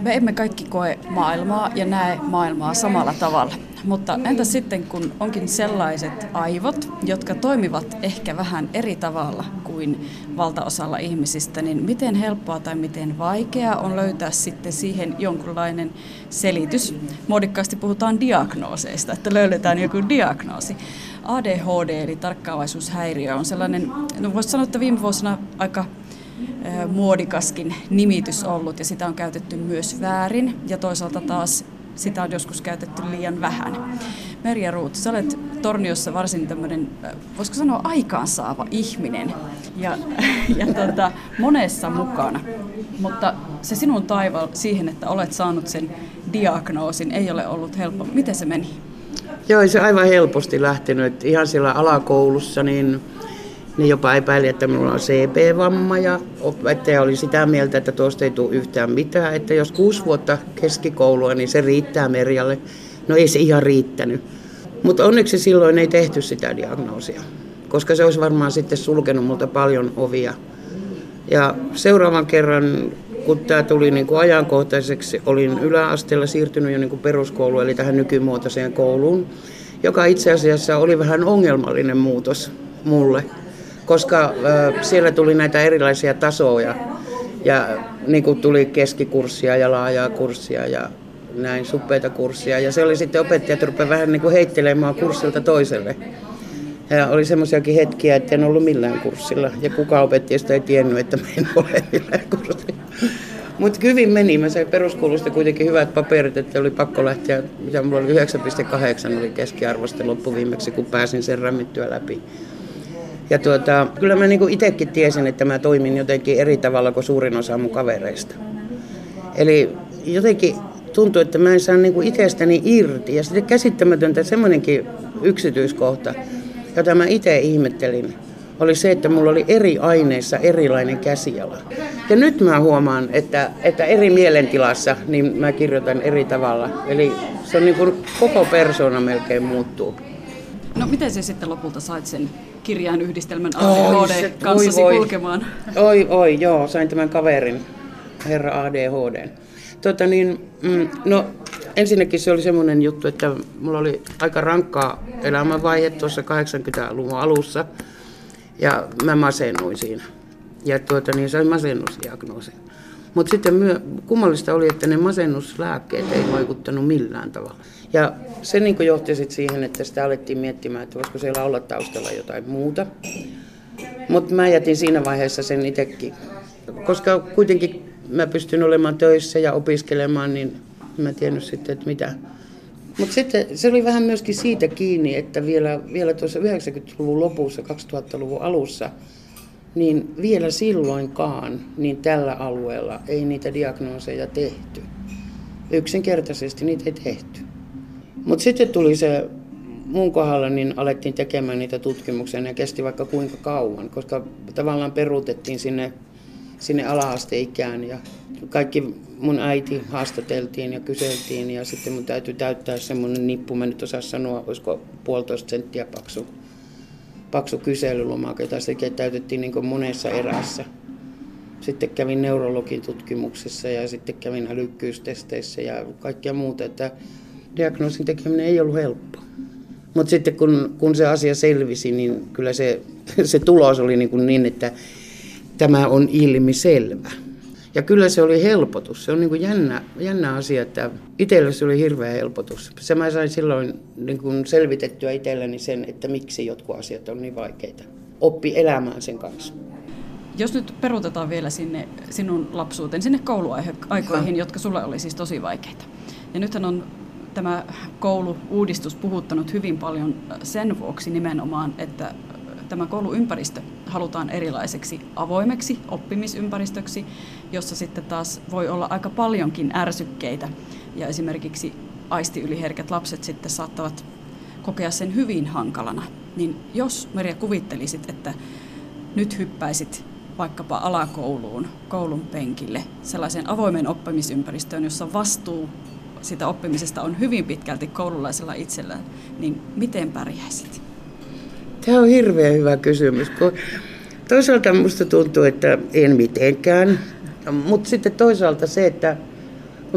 Me emme kaikki koe maailmaa ja näe maailmaa samalla tavalla. Mutta entä sitten, kun onkin sellaiset aivot, jotka toimivat ehkä vähän eri tavalla kuin valtaosalla ihmisistä, niin miten helppoa tai miten vaikeaa on löytää sitten siihen jonkunlainen selitys? Muodikkaasti puhutaan diagnooseista, että löydetään joku diagnoosi. ADHD eli tarkkaavaisuushäiriö on sellainen, no voisi sanoa, että viime vuosina aika muodikaskin nimitys ollut ja sitä on käytetty myös väärin ja toisaalta taas sitä on joskus käytetty liian vähän. Merja Ruut, sä olet Torniossa varsin tämmöinen, voisiko sanoa aikaansaava ihminen ja, ja tota, monessa mukana. Mutta se sinun taival siihen, että olet saanut sen diagnoosin, ei ole ollut helppo. Miten se meni? Joo, se aivan helposti lähtenyt. Ihan siellä alakoulussa, niin ne jopa epäili, että minulla on CP-vamma ja opettaja oli sitä mieltä, että tuosta ei tule yhtään mitään. Että jos kuusi vuotta keskikoulua, niin se riittää Merjalle. No ei se ihan riittänyt. Mutta onneksi silloin ei tehty sitä diagnoosia, koska se olisi varmaan sitten sulkenut multa paljon ovia. Ja seuraavan kerran, kun tämä tuli niin kuin ajankohtaiseksi, olin yläasteella siirtynyt jo niin kuin peruskouluun, eli tähän nykymuotoiseen kouluun, joka itse asiassa oli vähän ongelmallinen muutos mulle koska siellä tuli näitä erilaisia tasoja ja niin kuin tuli keskikurssia ja laajaa kurssia ja näin suppeita kurssia. Ja se oli sitten opettajat rupesivat vähän niin kuin heittelemään kurssilta toiselle. Ja oli semmoisiakin hetkiä, että en ollut millään kurssilla. Ja kuka opettajista ei tiennyt, että mä en ole millään kurssilla. Mutta hyvin meni. Mä sain peruskoulusta kuitenkin hyvät paperit, että oli pakko lähteä, mitä mulla oli 9,8 oli keskiarvosta loppuviimeksi, kun pääsin sen rämmittyä läpi. Ja tuota, kyllä mä niinku itsekin tiesin, että mä toimin jotenkin eri tavalla kuin suurin osa mun kavereista. Eli jotenkin tuntuu, että mä en saa niinku itsestäni irti. Ja sitten käsittämätöntä semmoinenkin yksityiskohta, jota mä itse ihmettelin, oli se, että mulla oli eri aineissa erilainen käsiala. Ja nyt mä huomaan, että, että eri mielentilassa niin mä kirjoitan eri tavalla. Eli se on niin kuin koko persona melkein muuttuu. No miten se sitten lopulta sait sen kirjan yhdistelmän ADHD kanssasi oi, kulkemaan? Oi, oi, joo, sain tämän kaverin, herra ADHD. Tota niin, mm, no ensinnäkin se oli semmoinen juttu, että mulla oli aika rankkaa elämänvaihe tuossa 80-luvun alussa ja mä masennuin siinä. Ja tuota, niin sain masennusdiagnoosin. Mutta sitten myö, kummallista oli, että ne masennuslääkkeet ei vaikuttanut millään tavalla. Ja se niin johti sitten siihen, että sitä alettiin miettimään, että voisiko siellä olla taustalla jotain muuta. Mutta mä jätin siinä vaiheessa sen itsekin. Koska kuitenkin mä pystyn olemaan töissä ja opiskelemaan, niin mä tiennyt sitten, että mitä. Mutta sitten se oli vähän myöskin siitä kiinni, että vielä, vielä tuossa 90-luvun lopussa, 2000-luvun alussa, niin vielä silloinkaan niin tällä alueella ei niitä diagnooseja tehty. Yksinkertaisesti niitä ei tehty. Mutta sitten tuli se mun kohdalla, niin alettiin tekemään niitä tutkimuksia ja kesti vaikka kuinka kauan, koska tavallaan peruutettiin sinne, sinne ala-asteikään ja kaikki mun äiti haastateltiin ja kyseltiin ja sitten mun täytyy täyttää semmoinen nippu, mä nyt osaa sanoa, olisiko puolitoista senttiä paksu, paksu kyselylomake, jota sitten täytettiin niin monessa erässä. Sitten kävin neurologin tutkimuksessa ja sitten kävin älykkyystesteissä ja kaikkia muuta, että diagnoosin tekeminen ei ollut helppo. Mutta sitten kun, kun se asia selvisi, niin kyllä se, se tulos oli niin, kuin niin, että tämä on ilmiselvä. Ja kyllä se oli helpotus. Se on niin kuin jännä, jännä asia, että itselle se oli hirveä helpotus. Se mä sain silloin niin kuin selvitettyä itselleni sen, että miksi jotkut asiat on niin vaikeita. Oppi elämään sen kanssa. Jos nyt peruutetaan vielä sinne sinun lapsuuteen, sinne kouluaikoihin, jotka sulle oli siis tosi vaikeita. Ja nythän on tämä koulu-uudistus puhuttanut hyvin paljon sen vuoksi nimenomaan, että tämä kouluympäristö halutaan erilaiseksi avoimeksi oppimisympäristöksi, jossa sitten taas voi olla aika paljonkin ärsykkeitä ja esimerkiksi aistiyliherkät lapset sitten saattavat kokea sen hyvin hankalana. Niin jos Maria kuvittelisit, että nyt hyppäisit vaikkapa alakouluun, koulun penkille, sellaiseen avoimen oppimisympäristöön, jossa vastuu sitä oppimisesta on hyvin pitkälti koululaisella itsellään, niin miten pärjäisit? Tämä on hirveän hyvä kysymys. Toisaalta minusta tuntuu, että en mitenkään, mutta sitten toisaalta se, että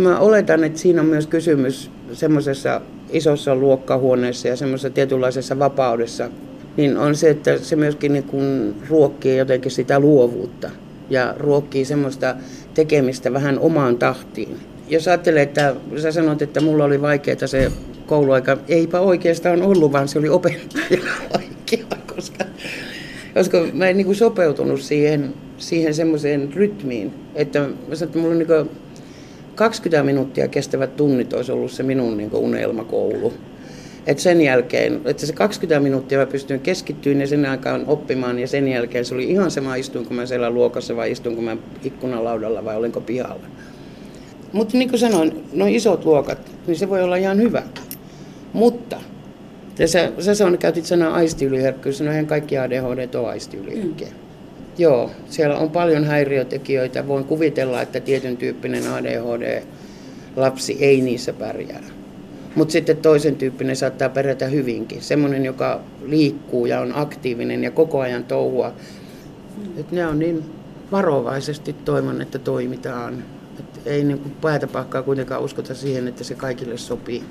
Mä oletan, että siinä on myös kysymys semmoisessa isossa luokkahuoneessa ja semmoisessa tietynlaisessa vapaudessa, niin on se, että se myöskin niin kuin ruokkii jotenkin sitä luovuutta ja ruokkii semmoista tekemistä vähän omaan tahtiin. Jos ajattelee, että sä sanoit, että mulla oli vaikeaa se kouluaika, eipä oikeastaan ollut, vaan se oli opettajana vaikeaa, koska, koska mä en niin kuin sopeutunut siihen, siihen semmoiseen rytmiin, että mä sanoin, että mulla on niin 20 minuuttia kestävät tunnit olisi ollut se minun niin unelmakoulu. Et sen jälkeen, että se 20 minuuttia mä pystyin keskittymään ja sen aikaan oppimaan ja sen jälkeen se oli ihan sama istuinko mä siellä luokassa vai istuinko mä ikkunalaudalla vai olenko pihalla. Mutta niin kuin sanoin, noin isot luokat, niin se voi olla ihan hyvä. Mutta ja sä, sä sanon, käytit sanaa aistiyliherkkyys, no eihän kaikki ADHD ole aistiyliherkkiä. Mm. Joo, siellä on paljon häiriötekijöitä. Voin kuvitella, että tietyn tyyppinen ADHD-lapsi ei niissä pärjää. Mutta sitten toisen tyyppinen saattaa pärjätä hyvinkin. Semmoinen, joka liikkuu ja on aktiivinen ja koko ajan touhua. Et ne on niin varovaisesti toivon, että toimitaan. Et ei niin päätä pakkaa kuitenkaan uskota siihen, että se kaikille sopii.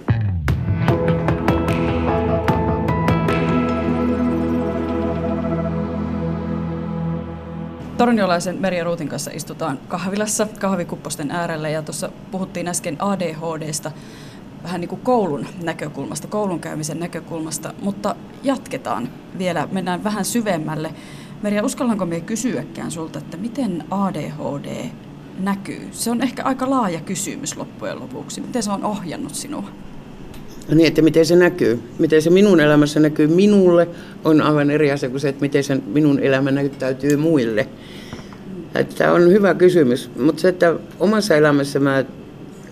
Torniolaisen Merja Ruutin kanssa istutaan kahvilassa kahvikupposten äärellä ja tuossa puhuttiin äsken ADHDsta vähän niin kuin koulun näkökulmasta, koulun käymisen näkökulmasta, mutta jatketaan vielä, mennään vähän syvemmälle. Merja, uskallanko me kysyäkään sulta, että miten ADHD näkyy? Se on ehkä aika laaja kysymys loppujen lopuksi. Miten se on ohjannut sinua? Niin, että miten se näkyy. Miten se minun elämässä näkyy minulle on aivan eri asia kuin se, että miten se minun elämä näyttäytyy muille. Tämä on hyvä kysymys, mutta se, että omassa elämässä mä,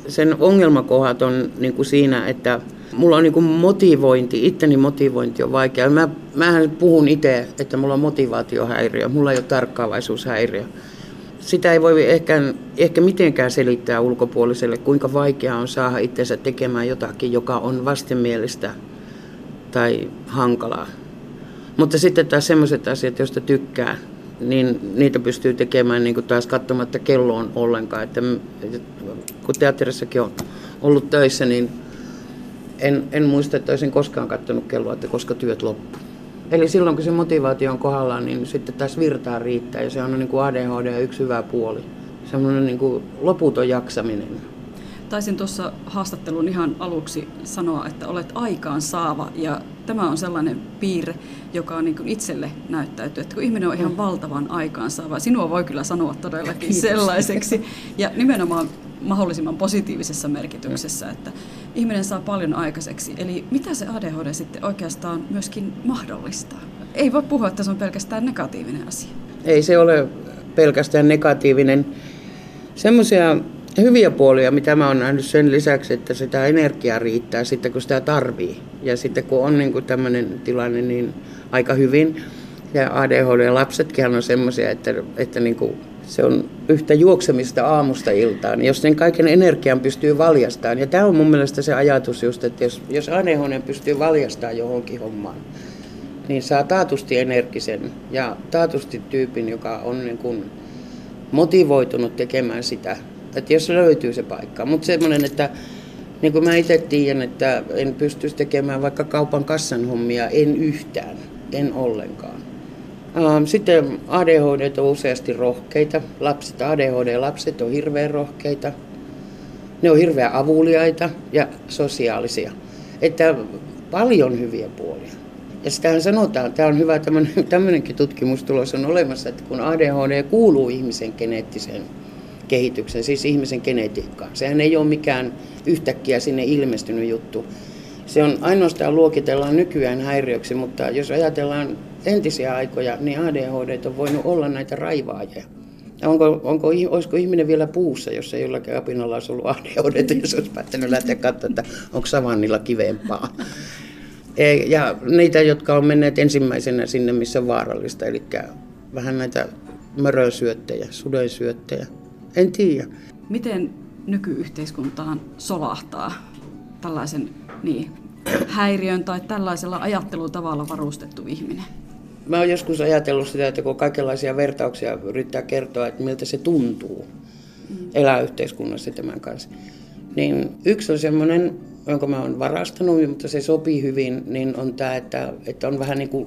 sen ongelmakohdat on niin kuin siinä, että mulla on niin kuin motivointi, itteni motivointi on vaikea. Mä, mähän puhun itse, että mulla on motivaatiohäiriö, mulla ei ole tarkkaavaisuushäiriö sitä ei voi ehkä, ehkä mitenkään selittää ulkopuoliselle, kuinka vaikeaa on saada itsensä tekemään jotakin, joka on vastenmielistä tai hankalaa. Mutta sitten taas sellaiset asiat, joista tykkää, niin niitä pystyy tekemään niin kuin taas katsomatta kelloon ollenkaan. Että, kun teatterissakin on ollut töissä, niin en, en muista, että olisin koskaan katsonut kelloa, että koska työt loppuu. Eli silloin kun se motivaatio on kohdallaan, niin sitten taas virtaa riittää ja se on niin kuin ADHD yksi hyvä puoli. Semmoinen niin kuin loputon jaksaminen. Taisin tuossa haastattelun ihan aluksi sanoa, että olet aikaan saava ja tämä on sellainen piirre, joka on niin kuin itselle näyttäytyy, että kun ihminen on ihan mm. valtavan aikaansaava, sinua voi kyllä sanoa todellakin Kiitos. sellaiseksi. Ja nimenomaan mahdollisimman positiivisessa merkityksessä, että ihminen saa paljon aikaiseksi. Eli mitä se ADHD sitten oikeastaan myöskin mahdollistaa? Ei voi puhua, että se on pelkästään negatiivinen asia. Ei se ole pelkästään negatiivinen. Semmoisia hyviä puolia, mitä mä oon nähnyt sen lisäksi, että sitä energiaa riittää sitten, kun sitä tarvii. Ja sitten kun on niin tämmöinen tilanne, niin aika hyvin. Ja ADHD-lapsetkin on semmoisia, että, että niin kuin se on yhtä juoksemista aamusta iltaan, jos sen kaiken energian pystyy valjastamaan. Ja tämä on mun mielestä se ajatus just, että jos, jos ADHD pystyy valjastamaan johonkin hommaan, niin saa taatusti energisen ja taatusti tyypin, joka on niin kuin motivoitunut tekemään sitä, että jos löytyy se paikka. Mutta semmoinen, että niin kuin mä itse tiedän, että en pystyisi tekemään vaikka kaupan kassan hommia, en yhtään, en ollenkaan. Ähm, sitten ADHD on useasti rohkeita. Lapset, ADHD-lapset on hirveän rohkeita. Ne on hirveän avuliaita ja sosiaalisia. Että paljon hyviä puolia. Ja sitähän sanotaan, tämä on hyvä, tämmöinenkin tutkimustulos on olemassa, että kun ADHD kuuluu ihmisen geneettiseen kehitykseen, siis ihmisen genetiikkaan. Sehän ei ole mikään yhtäkkiä sinne ilmestynyt juttu. Se on ainoastaan luokitellaan nykyään häiriöksi, mutta jos ajatellaan entisiä aikoja, niin ADHD on voinut olla näitä raivaajia. Onko, onko, olisiko ihminen vielä puussa, jos ei jollakin apinalla olisi ollut ADHD, jos olisi päättänyt lähteä katsomaan, että onko savannilla kivempaa. E, ja niitä, jotka on menneet ensimmäisenä sinne, missä on vaarallista, eli vähän näitä mörösyöttejä, sudensyöttejä. En tiedä. Miten nykyyhteiskuntaan solahtaa tällaisen niin, häiriön tai tällaisella ajattelutavalla varustettu ihminen? Mä oon joskus ajatellut sitä, että kun kaikenlaisia vertauksia yrittää kertoa, että miltä se tuntuu. Mm. elää yhteiskunnassa tämän kanssa. Niin yksi on semmoinen, jonka mä oon varastanut, mutta se sopii hyvin, niin on tämä, että, että on vähän niin kuin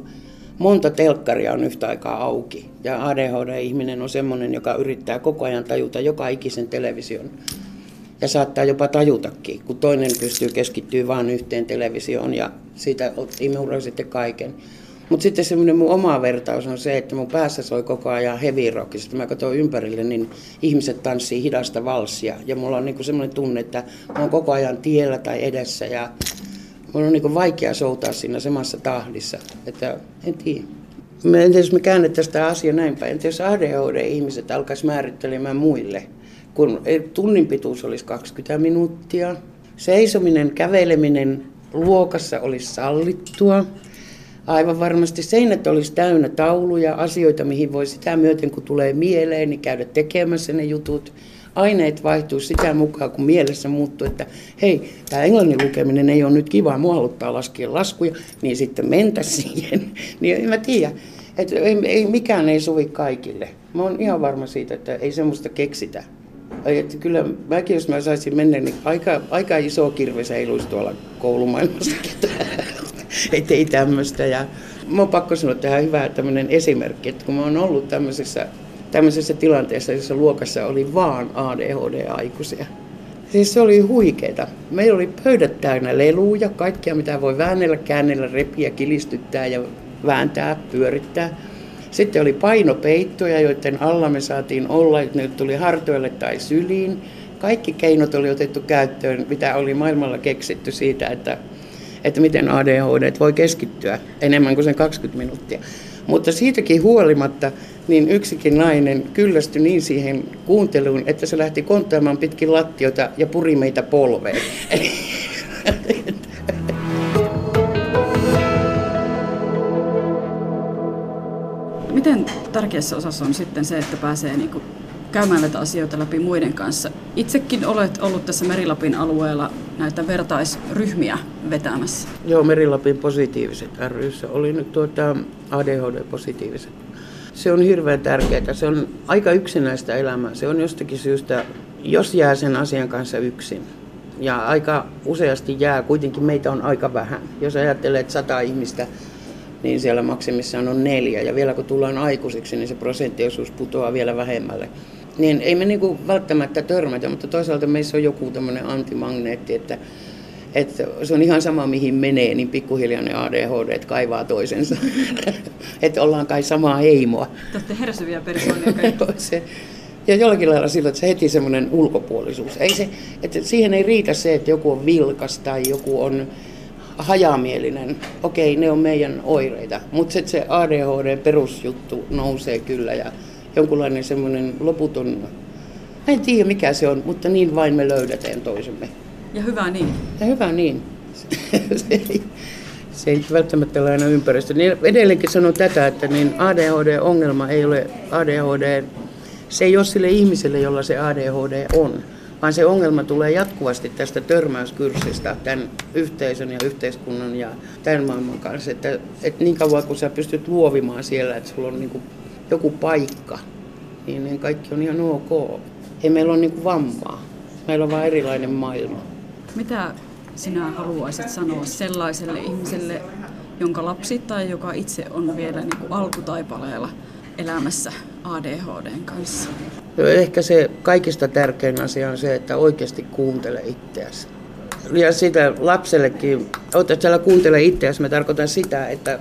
monta telkkaria on yhtä aikaa auki. Ja ADHD-ihminen on semmoinen, joka yrittää koko ajan tajuta joka ikisen television. Ja saattaa jopa tajutakin, kun toinen pystyy keskittyä vain yhteen televisioon ja siitä imuroi sitten kaiken. Mutta sitten semmoinen mun oma vertaus on se, että mun päässä soi koko ajan heavy rock. Sitten mä katson ympärille, niin ihmiset tanssii hidasta valssia. Ja mulla on niinku semmoinen tunne, että mä oon koko ajan tiellä tai edessä. Ja mulla on niinku vaikea soutaa siinä samassa tahdissa. Että en tiedä. Mä en tiedä, jos me käännettäisiin tämä asia näin päin. Entä jos ADHD-ihmiset alkaisi määrittelemään muille, kun tunnin pituus olisi 20 minuuttia, seisominen, käveleminen luokassa olisi sallittua, Aivan varmasti seinät olisi täynnä tauluja, asioita, mihin voi sitä myöten, kun tulee mieleen, niin käydä tekemässä ne jutut. Aineet vaihtuu sitä mukaan, kun mielessä muuttuu, että hei, tämä englannin lukeminen ei ole nyt kiva, mua haluttaa laskea laskuja, niin sitten mentä siihen. niin en mä tiedä, että ei, ei, mikään ei sovi kaikille. Mä oon ihan varma siitä, että ei semmoista keksitä. Että kyllä mäkin, jos mä saisin mennä, niin aika, aika iso kirves heiluisi tuolla koulumaailmassa ei tämmöistä. Ja mä oon pakko sanoa tähän hyvä tämmöinen esimerkki, että kun mä oon ollut tämmöisessä, tämmöisessä tilanteessa, jossa luokassa oli vaan ADHD-aikuisia. Siis se oli huikeeta. Meillä oli pöydät täynnä leluja, kaikkia mitä voi väännellä, käännellä, repiä, kilistyttää ja vääntää, pyörittää. Sitten oli painopeittoja, joiden alla me saatiin olla, että ne tuli hartoille tai syliin. Kaikki keinot oli otettu käyttöön, mitä oli maailmalla keksitty siitä, että että miten ADHD voi keskittyä enemmän kuin sen 20 minuuttia. Mutta siitäkin huolimatta, niin yksikin nainen kyllästyi niin siihen kuunteluun, että se lähti konttaamaan pitkin lattiota ja puri meitä polveen. Miten tärkeässä osassa on sitten se, että pääsee niin käymään näitä asioita läpi muiden kanssa. Itsekin olet ollut tässä Merilapin alueella näitä vertaisryhmiä vetämässä. Joo, Merilapin positiiviset ryssä oli nyt tuota ADHD-positiiviset. Se on hirveän tärkeää. Se on aika yksinäistä elämää. Se on jostakin syystä, jos jää sen asian kanssa yksin. Ja aika useasti jää, kuitenkin meitä on aika vähän. Jos ajattelee, että sata ihmistä niin siellä maksimissaan on neljä. Ja vielä kun tullaan aikuisiksi, niin se prosenttiosuus putoaa vielä vähemmälle niin ei me niinku välttämättä törmätä, mutta toisaalta meissä on joku tämmöinen antimagneetti, että, että se on ihan sama mihin menee, niin pikkuhiljaa ne ADHD kaivaa toisensa. että ollaan kai samaa heimoa. Te olette hersyviä persoonia se, ja jollakin lailla sillä, että se heti semmoinen ulkopuolisuus. Ei se, että siihen ei riitä se, että joku on vilkas tai joku on hajamielinen. Okei, ne on meidän oireita, mutta se, se ADHD-perusjuttu nousee kyllä ja jonkunlainen semmoinen loputon, mä en tiedä mikä se on, mutta niin vain me löydetään toisemme. Ja hyvä niin. Ja hyvä niin. se, ei, se ei välttämättä ole aina ympäristö. Niin edelleenkin sanon tätä, että niin ADHD-ongelma ei ole ADHD, se ei ole sille ihmiselle, jolla se ADHD on, vaan se ongelma tulee jatkuvasti tästä törmäyskurssista tämän yhteisön ja yhteiskunnan ja tämän maailman kanssa. Että, että niin kauan kun sä pystyt luovimaan siellä, että sulla on niin kuin joku paikka, niin, niin kaikki on ihan ok. Ei meillä ole niin vammaa. Meillä on vain erilainen maailma. Mitä sinä haluaisit sanoa sellaiselle ihmiselle, jonka lapsi tai joka itse on vielä niin kuin alkutaipaleella elämässä ADHDn kanssa? Ehkä se kaikista tärkein asia on se, että oikeasti kuuntele itseäsi. Ja sitä lapsellekin, että siellä kuuntele itseäsi, mä tarkoitan sitä, että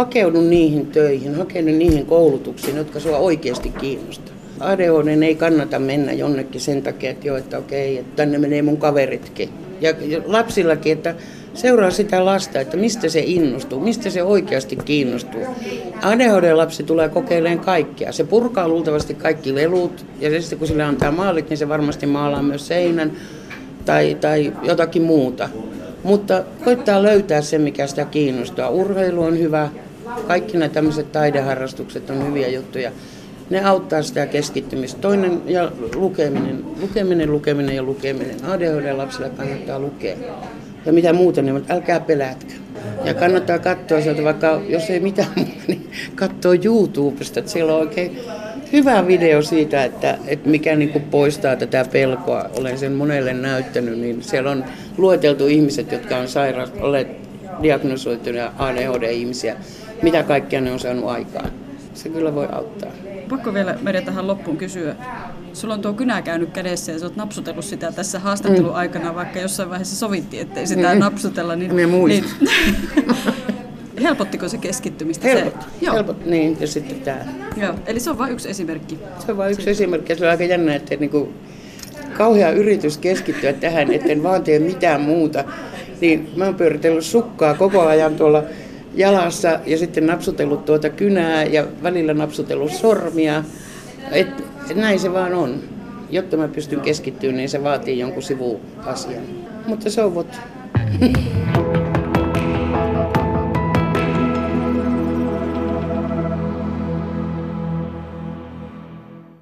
hakeudu niihin töihin, hakeudu niihin koulutuksiin, jotka sinua oikeasti kiinnostaa. ADHD ei kannata mennä jonnekin sen takia, että, jo, että okei, että tänne menee mun kaveritkin. Ja, ja lapsillakin, että seuraa sitä lasta, että mistä se innostuu, mistä se oikeasti kiinnostuu. ADHD-lapsi tulee kokeilemaan kaikkea. Se purkaa luultavasti kaikki lelut ja sitten kun sille antaa maalit, niin se varmasti maalaa myös seinän tai, tai jotakin muuta. Mutta koittaa löytää se, mikä sitä kiinnostaa. Urheilu on hyvä, kaikki nämä tämmöiset taideharrastukset on hyviä juttuja. Ne auttaa sitä keskittymistä. Toinen ja lukeminen, lukeminen, lukeminen ja lukeminen. ADHD-lapsille kannattaa lukea. Ja mitä muuta, niin älkää pelätkö. Ja kannattaa katsoa sieltä, vaikka jos ei mitään muuta, niin katsoa YouTubesta, että siellä on oikein hyvä video siitä, että, että mikä niin kuin poistaa tätä pelkoa. Olen sen monelle näyttänyt, niin siellä on lueteltu ihmiset, jotka on sairaat, olleet diagnosoituja ADHD-ihmisiä, mitä kaikkea ne on saanut aikaan. Se kyllä voi auttaa. Pakko vielä meidän tähän loppuun kysyä. Sulla on tuo kynä käynyt kädessä ja sä oot napsutellut sitä tässä haastattelun aikana, vaikka jossain vaiheessa sovittiin, ettei sitä Mm. napsutella. Niin, Minä niin, helpottiko se keskittymistä? Helpot, Se, joo, helpot, niin, ja sitten tämä. joo, eli se on vain yksi esimerkki. Se on vain yksi esimerkki, ja se on aika jännä, että niin kuin, kauhea yritys keskittyä tähän, etten vaan tee mitään muuta. Niin mä oon pyöritellyt sukkaa koko ajan tuolla jalassa ja sitten napsutellut tuota kynää ja välillä napsutellut sormia. Et, näin se vaan on. Jotta mä pystyn keskittymään, niin se vaatii jonkun sivuasian. Mutta so what?